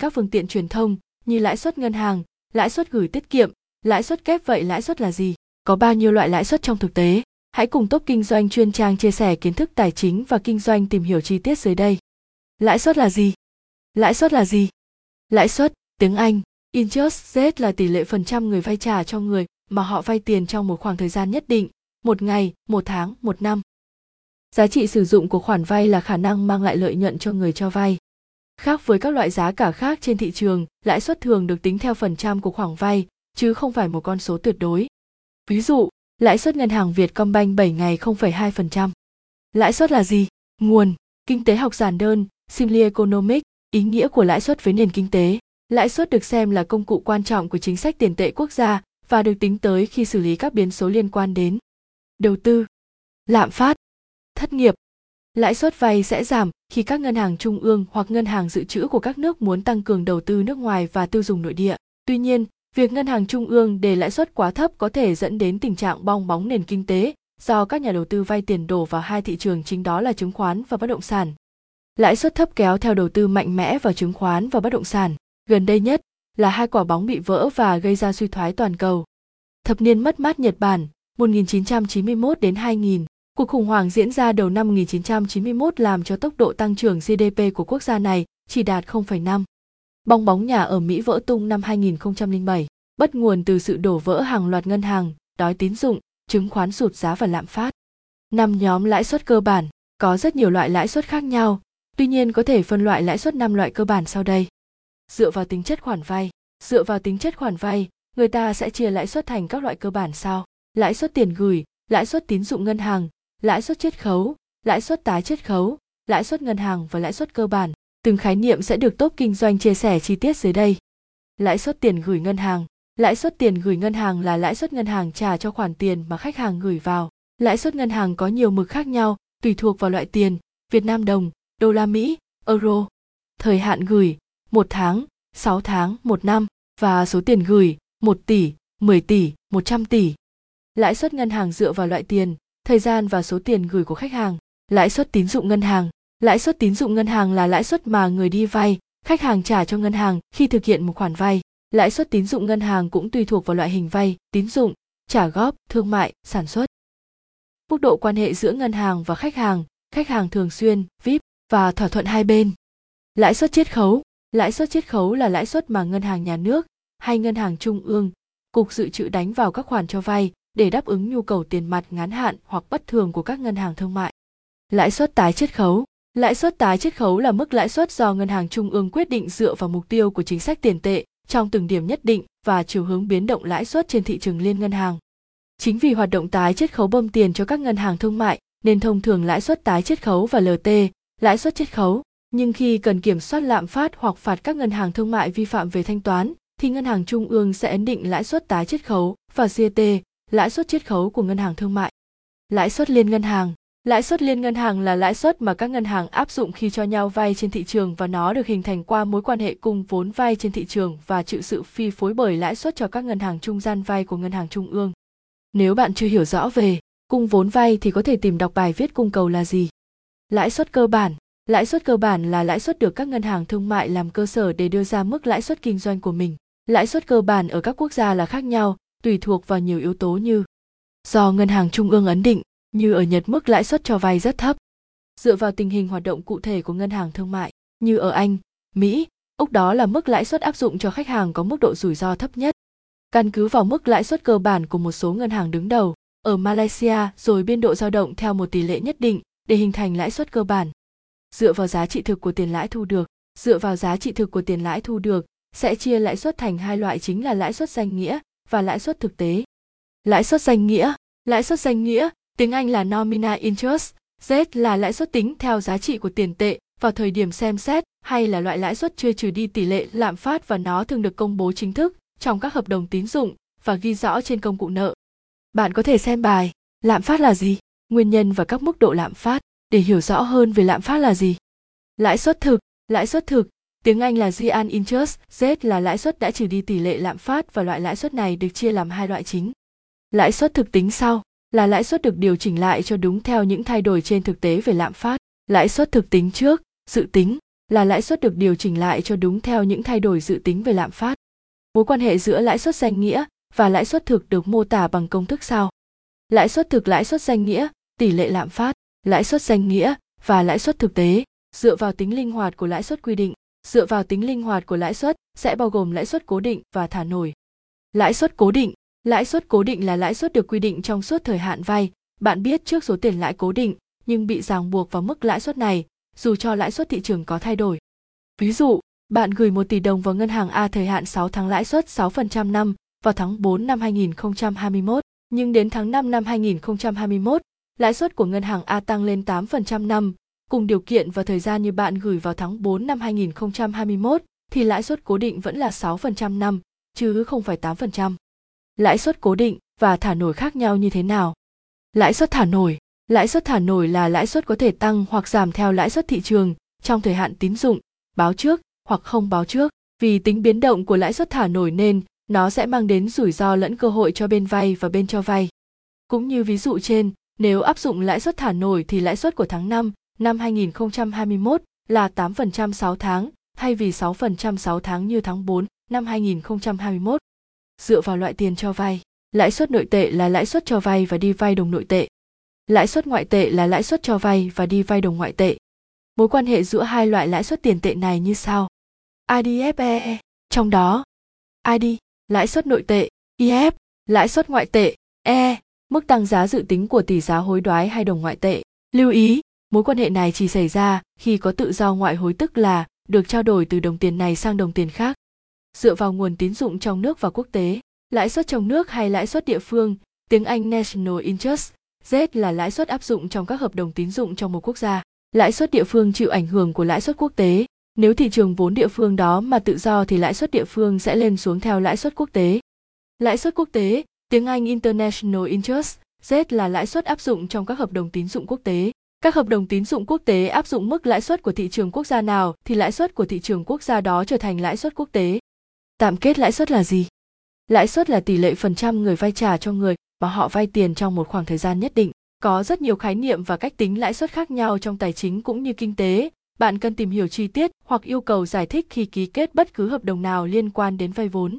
các phương tiện truyền thông như lãi suất ngân hàng, lãi suất gửi tiết kiệm, lãi suất kép vậy lãi suất là gì? Có bao nhiêu loại lãi suất trong thực tế? Hãy cùng Top Kinh doanh chuyên trang chia sẻ kiến thức tài chính và kinh doanh tìm hiểu chi tiết dưới đây. Lãi suất là gì? Lãi suất là gì? Lãi suất, tiếng Anh, interest rate là tỷ lệ phần trăm người vay trả cho người mà họ vay tiền trong một khoảng thời gian nhất định, một ngày, một tháng, một năm. Giá trị sử dụng của khoản vay là khả năng mang lại lợi nhuận cho người cho vay. Khác với các loại giá cả khác trên thị trường, lãi suất thường được tính theo phần trăm của khoản vay, chứ không phải một con số tuyệt đối. Ví dụ, lãi suất ngân hàng Vietcombank 7 ngày 0,2%. Lãi suất là gì? Nguồn, kinh tế học giản đơn, simple economic, ý nghĩa của lãi suất với nền kinh tế. Lãi suất được xem là công cụ quan trọng của chính sách tiền tệ quốc gia và được tính tới khi xử lý các biến số liên quan đến đầu tư, lạm phát, thất nghiệp. Lãi suất vay sẽ giảm khi các ngân hàng trung ương hoặc ngân hàng dự trữ của các nước muốn tăng cường đầu tư nước ngoài và tiêu dùng nội địa. Tuy nhiên, việc ngân hàng trung ương để lãi suất quá thấp có thể dẫn đến tình trạng bong bóng nền kinh tế do các nhà đầu tư vay tiền đổ vào hai thị trường chính đó là chứng khoán và bất động sản. Lãi suất thấp kéo theo đầu tư mạnh mẽ vào chứng khoán và bất động sản. Gần đây nhất là hai quả bóng bị vỡ và gây ra suy thoái toàn cầu. Thập niên mất mát Nhật Bản 1991 đến 2000 Cuộc khủng hoảng diễn ra đầu năm 1991 làm cho tốc độ tăng trưởng GDP của quốc gia này chỉ đạt 0,5. Bong bóng nhà ở Mỹ vỡ tung năm 2007, bất nguồn từ sự đổ vỡ hàng loạt ngân hàng, đói tín dụng, chứng khoán sụt giá và lạm phát. Năm nhóm lãi suất cơ bản, có rất nhiều loại lãi suất khác nhau, tuy nhiên có thể phân loại lãi suất năm loại cơ bản sau đây. Dựa vào tính chất khoản vay, dựa vào tính chất khoản vay, người ta sẽ chia lãi suất thành các loại cơ bản sau: lãi suất tiền gửi, lãi suất tín dụng ngân hàng, lãi suất chiết khấu, lãi suất tái chiết khấu, lãi suất ngân hàng và lãi suất cơ bản. Từng khái niệm sẽ được tốt kinh doanh chia sẻ chi tiết dưới đây. Lãi suất tiền gửi ngân hàng Lãi suất tiền gửi ngân hàng là lãi suất ngân hàng trả cho khoản tiền mà khách hàng gửi vào. Lãi suất ngân hàng có nhiều mực khác nhau, tùy thuộc vào loại tiền, Việt Nam đồng, đô la Mỹ, euro. Thời hạn gửi, 1 tháng, 6 tháng, 1 năm và số tiền gửi, 1 tỷ, 10 tỷ, 100 tỷ. Lãi suất ngân hàng dựa vào loại tiền, thời gian và số tiền gửi của khách hàng, lãi suất tín dụng ngân hàng. Lãi suất tín dụng ngân hàng là lãi suất mà người đi vay, khách hàng trả cho ngân hàng khi thực hiện một khoản vay. Lãi suất tín dụng ngân hàng cũng tùy thuộc vào loại hình vay, tín dụng, trả góp, thương mại, sản xuất. Mức độ quan hệ giữa ngân hàng và khách hàng khách hàng thường xuyên vip và thỏa thuận hai bên. Lãi suất chiết khấu. Lãi suất chiết khấu là lãi suất mà ngân hàng nhà nước hay ngân hàng trung ương, cục dự trữ đánh vào các khoản cho vay để đáp ứng nhu cầu tiền mặt ngắn hạn hoặc bất thường của các ngân hàng thương mại. Lãi suất tái chiết khấu Lãi suất tái chiết khấu là mức lãi suất do ngân hàng trung ương quyết định dựa vào mục tiêu của chính sách tiền tệ trong từng điểm nhất định và chiều hướng biến động lãi suất trên thị trường liên ngân hàng. Chính vì hoạt động tái chiết khấu bơm tiền cho các ngân hàng thương mại nên thông thường lãi suất tái chiết khấu và LT, lãi suất chiết khấu, nhưng khi cần kiểm soát lạm phát hoặc phạt các ngân hàng thương mại vi phạm về thanh toán thì ngân hàng trung ương sẽ ấn định lãi suất tái chiết khấu và CT, lãi suất chiết khấu của ngân hàng thương mại. Lãi suất liên ngân hàng. Lãi suất liên ngân hàng là lãi suất mà các ngân hàng áp dụng khi cho nhau vay trên thị trường và nó được hình thành qua mối quan hệ cung vốn vay trên thị trường và chịu sự phi phối bởi lãi suất cho các ngân hàng trung gian vay của ngân hàng trung ương. Nếu bạn chưa hiểu rõ về cung vốn vay thì có thể tìm đọc bài viết cung cầu là gì. Lãi suất cơ bản. Lãi suất cơ bản là lãi suất được các ngân hàng thương mại làm cơ sở để đưa ra mức lãi suất kinh doanh của mình. Lãi suất cơ bản ở các quốc gia là khác nhau tùy thuộc vào nhiều yếu tố như do ngân hàng trung ương ấn định như ở Nhật mức lãi suất cho vay rất thấp. Dựa vào tình hình hoạt động cụ thể của ngân hàng thương mại, như ở Anh, Mỹ, Úc đó là mức lãi suất áp dụng cho khách hàng có mức độ rủi ro thấp nhất. Căn cứ vào mức lãi suất cơ bản của một số ngân hàng đứng đầu, ở Malaysia rồi biên độ dao động theo một tỷ lệ nhất định để hình thành lãi suất cơ bản. Dựa vào giá trị thực của tiền lãi thu được, dựa vào giá trị thực của tiền lãi thu được sẽ chia lãi suất thành hai loại chính là lãi suất danh nghĩa và lãi suất thực tế. Lãi suất danh nghĩa, lãi suất danh nghĩa, tiếng Anh là nominal interest, Z là lãi suất tính theo giá trị của tiền tệ vào thời điểm xem xét hay là loại lãi suất chưa trừ đi tỷ lệ lạm phát và nó thường được công bố chính thức trong các hợp đồng tín dụng và ghi rõ trên công cụ nợ. Bạn có thể xem bài Lạm phát là gì? Nguyên nhân và các mức độ lạm phát để hiểu rõ hơn về lạm phát là gì. Lãi suất thực, lãi suất thực Tiếng Anh là Real Interest, Z là lãi suất đã trừ đi tỷ lệ lạm phát và loại lãi suất này được chia làm hai loại chính. Lãi suất thực tính sau là lãi suất được điều chỉnh lại cho đúng theo những thay đổi trên thực tế về lạm phát. Lãi suất thực tính trước, dự tính, là lãi suất được điều chỉnh lại cho đúng theo những thay đổi dự tính về lạm phát. Mối quan hệ giữa lãi suất danh nghĩa và lãi suất thực được mô tả bằng công thức sau. Lãi suất thực lãi suất danh nghĩa, tỷ lệ lạm phát, lãi suất danh nghĩa và lãi suất thực tế dựa vào tính linh hoạt của lãi suất quy định dựa vào tính linh hoạt của lãi suất sẽ bao gồm lãi suất cố định và thả nổi. Lãi suất cố định. Lãi suất cố định là lãi suất được quy định trong suốt thời hạn vay. Bạn biết trước số tiền lãi cố định nhưng bị ràng buộc vào mức lãi suất này dù cho lãi suất thị trường có thay đổi. Ví dụ bạn gửi 1 tỷ đồng vào ngân hàng A thời hạn 6 tháng lãi suất 6% năm vào tháng 4 năm 2021, nhưng đến tháng 5 năm 2021, lãi suất của ngân hàng A tăng lên 8% năm, cùng điều kiện và thời gian như bạn gửi vào tháng 4 năm 2021 thì lãi suất cố định vẫn là 6% năm, chứ không phải 8%. Lãi suất cố định và thả nổi khác nhau như thế nào? Lãi suất thả nổi Lãi suất thả nổi là lãi suất có thể tăng hoặc giảm theo lãi suất thị trường trong thời hạn tín dụng, báo trước hoặc không báo trước. Vì tính biến động của lãi suất thả nổi nên nó sẽ mang đến rủi ro lẫn cơ hội cho bên vay và bên cho vay. Cũng như ví dụ trên, nếu áp dụng lãi suất thả nổi thì lãi suất của tháng 5 năm 2021 là 8% 6 tháng thay vì 6% 6 tháng như tháng 4 năm 2021. Dựa vào loại tiền cho vay, lãi suất nội tệ là lãi suất cho vay và đi vay đồng nội tệ. Lãi suất ngoại tệ là lãi suất cho vay và đi vay đồng ngoại tệ. Mối quan hệ giữa hai loại lãi suất tiền tệ này như sau. IDFE, trong đó ID, lãi suất nội tệ, IF, lãi suất ngoại tệ, E, mức tăng giá dự tính của tỷ giá hối đoái hay đồng ngoại tệ. Lưu ý, mối quan hệ này chỉ xảy ra khi có tự do ngoại hối tức là được trao đổi từ đồng tiền này sang đồng tiền khác. Dựa vào nguồn tín dụng trong nước và quốc tế, lãi suất trong nước hay lãi suất địa phương, tiếng Anh National Interest, Z là lãi suất áp dụng trong các hợp đồng tín dụng trong một quốc gia. Lãi suất địa phương chịu ảnh hưởng của lãi suất quốc tế. Nếu thị trường vốn địa phương đó mà tự do thì lãi suất địa phương sẽ lên xuống theo lãi suất quốc tế. Lãi suất quốc tế, tiếng Anh International Interest, Z là lãi suất áp dụng trong các hợp đồng tín dụng quốc tế. Các hợp đồng tín dụng quốc tế áp dụng mức lãi suất của thị trường quốc gia nào thì lãi suất của thị trường quốc gia đó trở thành lãi suất quốc tế. Tạm kết lãi suất là gì? Lãi suất là tỷ lệ phần trăm người vay trả cho người mà họ vay tiền trong một khoảng thời gian nhất định. Có rất nhiều khái niệm và cách tính lãi suất khác nhau trong tài chính cũng như kinh tế. Bạn cần tìm hiểu chi tiết hoặc yêu cầu giải thích khi ký kết bất cứ hợp đồng nào liên quan đến vay vốn.